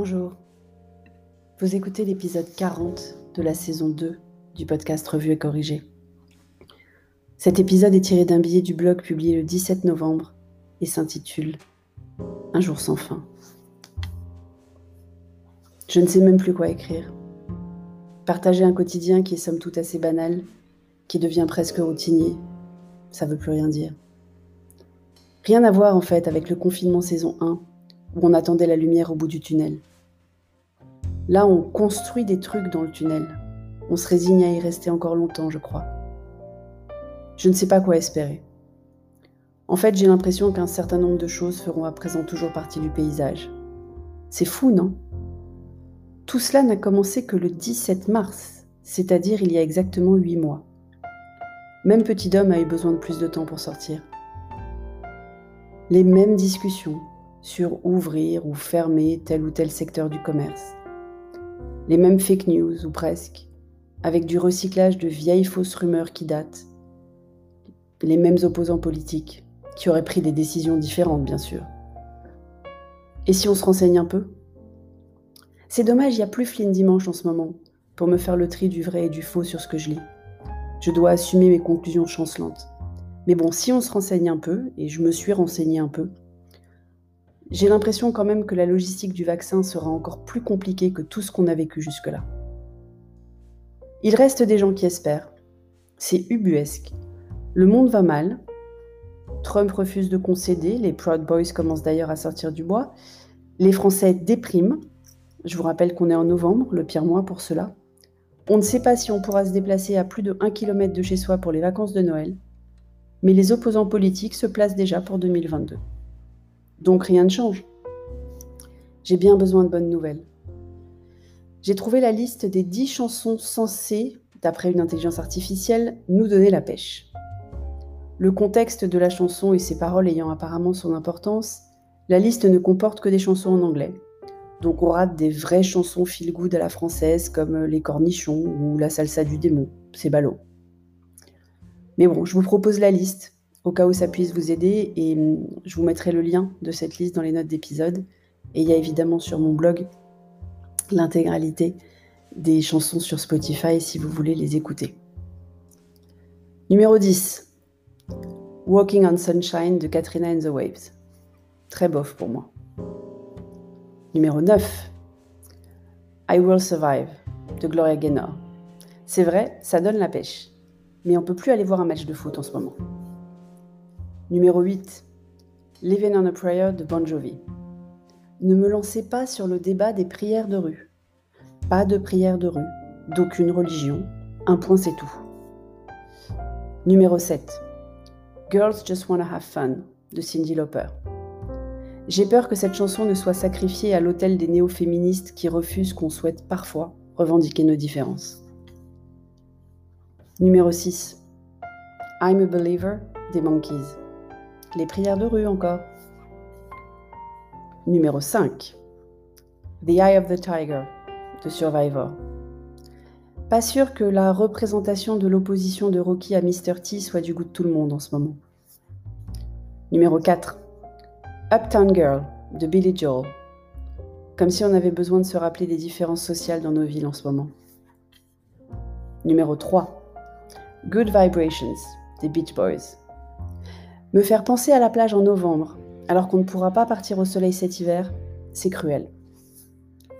Bonjour. Vous écoutez l'épisode 40 de la saison 2 du podcast Revue et Corrigé. Cet épisode est tiré d'un billet du blog publié le 17 novembre et s'intitule Un jour sans fin. Je ne sais même plus quoi écrire. Partager un quotidien qui est somme toute assez banal, qui devient presque routinier, ça veut plus rien dire. Rien à voir en fait avec le confinement saison 1, où on attendait la lumière au bout du tunnel. Là, on construit des trucs dans le tunnel. On se résigne à y rester encore longtemps, je crois. Je ne sais pas quoi espérer. En fait, j'ai l'impression qu'un certain nombre de choses feront à présent toujours partie du paysage. C'est fou, non? Tout cela n'a commencé que le 17 mars, c'est-à-dire il y a exactement huit mois. Même Petit Homme a eu besoin de plus de temps pour sortir les mêmes discussions sur ouvrir ou fermer tel ou tel secteur du commerce. Les mêmes fake news, ou presque, avec du recyclage de vieilles fausses rumeurs qui datent. Les mêmes opposants politiques, qui auraient pris des décisions différentes, bien sûr. Et si on se renseigne un peu? C'est dommage, il n'y a plus Flynn Dimanche en ce moment, pour me faire le tri du vrai et du faux sur ce que je lis. Je dois assumer mes conclusions chancelantes. Mais bon, si on se renseigne un peu, et je me suis renseigné un peu, j'ai l'impression quand même que la logistique du vaccin sera encore plus compliquée que tout ce qu'on a vécu jusque-là. Il reste des gens qui espèrent. C'est ubuesque. Le monde va mal. Trump refuse de concéder. Les Proud Boys commencent d'ailleurs à sortir du bois. Les Français dépriment. Je vous rappelle qu'on est en novembre, le pire mois pour cela. On ne sait pas si on pourra se déplacer à plus de 1 km de chez soi pour les vacances de Noël mais les opposants politiques se placent déjà pour 2022. Donc rien ne change. J'ai bien besoin de bonnes nouvelles. J'ai trouvé la liste des 10 chansons censées, d'après une intelligence artificielle, nous donner la pêche. Le contexte de la chanson et ses paroles ayant apparemment son importance, la liste ne comporte que des chansons en anglais. Donc on rate des vraies chansons feel good à la française comme Les Cornichons ou La Salsa du démon. C'est ballot. Mais bon, je vous propose la liste au cas où ça puisse vous aider et hum, je vous mettrai le lien de cette liste dans les notes d'épisode. Et il y a évidemment sur mon blog l'intégralité des chansons sur Spotify si vous voulez les écouter. Numéro 10. Walking on Sunshine de Katrina and the Waves. Très bof pour moi. Numéro 9. I Will Survive de Gloria Gaynor. C'est vrai, ça donne la pêche mais on peut plus aller voir un match de foot en ce moment. Numéro 8. Living on a Prayer de Bon Jovi. Ne me lancez pas sur le débat des prières de rue. Pas de prières de rue, d'aucune religion, un point c'est tout. Numéro 7. Girls Just Wanna Have Fun de Cindy Lauper. J'ai peur que cette chanson ne soit sacrifiée à l'autel des néo-féministes qui refusent qu'on souhaite parfois revendiquer nos différences. Numéro 6. I'm a Believer des Monkeys. Les prières de rue encore. Numéro 5. The Eye of the Tiger de Survivor. Pas sûr que la représentation de l'opposition de Rocky à Mr. T soit du goût de tout le monde en ce moment. Numéro 4. Uptown Girl de Billy Joel. Comme si on avait besoin de se rappeler des différences sociales dans nos villes en ce moment. Numéro 3. Good Vibrations des Beach Boys. Me faire penser à la plage en novembre, alors qu'on ne pourra pas partir au soleil cet hiver, c'est cruel.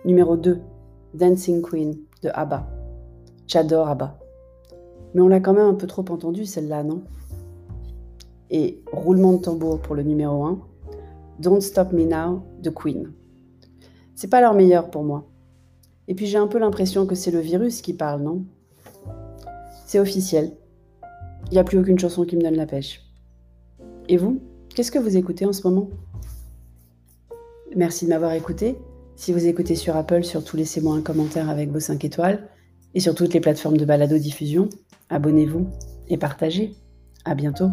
Numéro 2. Dancing Queen de ABBA. J'adore ABBA. Mais on l'a quand même un peu trop entendu celle-là, non? Et roulement de tambour pour le numéro 1. Don't Stop Me Now de Queen. C'est pas leur meilleur pour moi. Et puis j'ai un peu l'impression que c'est le virus qui parle, non? C'est officiel. Il n'y a plus aucune chanson qui me donne la pêche. Et vous Qu'est-ce que vous écoutez en ce moment? Merci de m'avoir écouté. Si vous écoutez sur Apple, surtout laissez-moi un commentaire avec vos 5 étoiles. Et sur toutes les plateformes de balado-diffusion, abonnez-vous et partagez. À bientôt.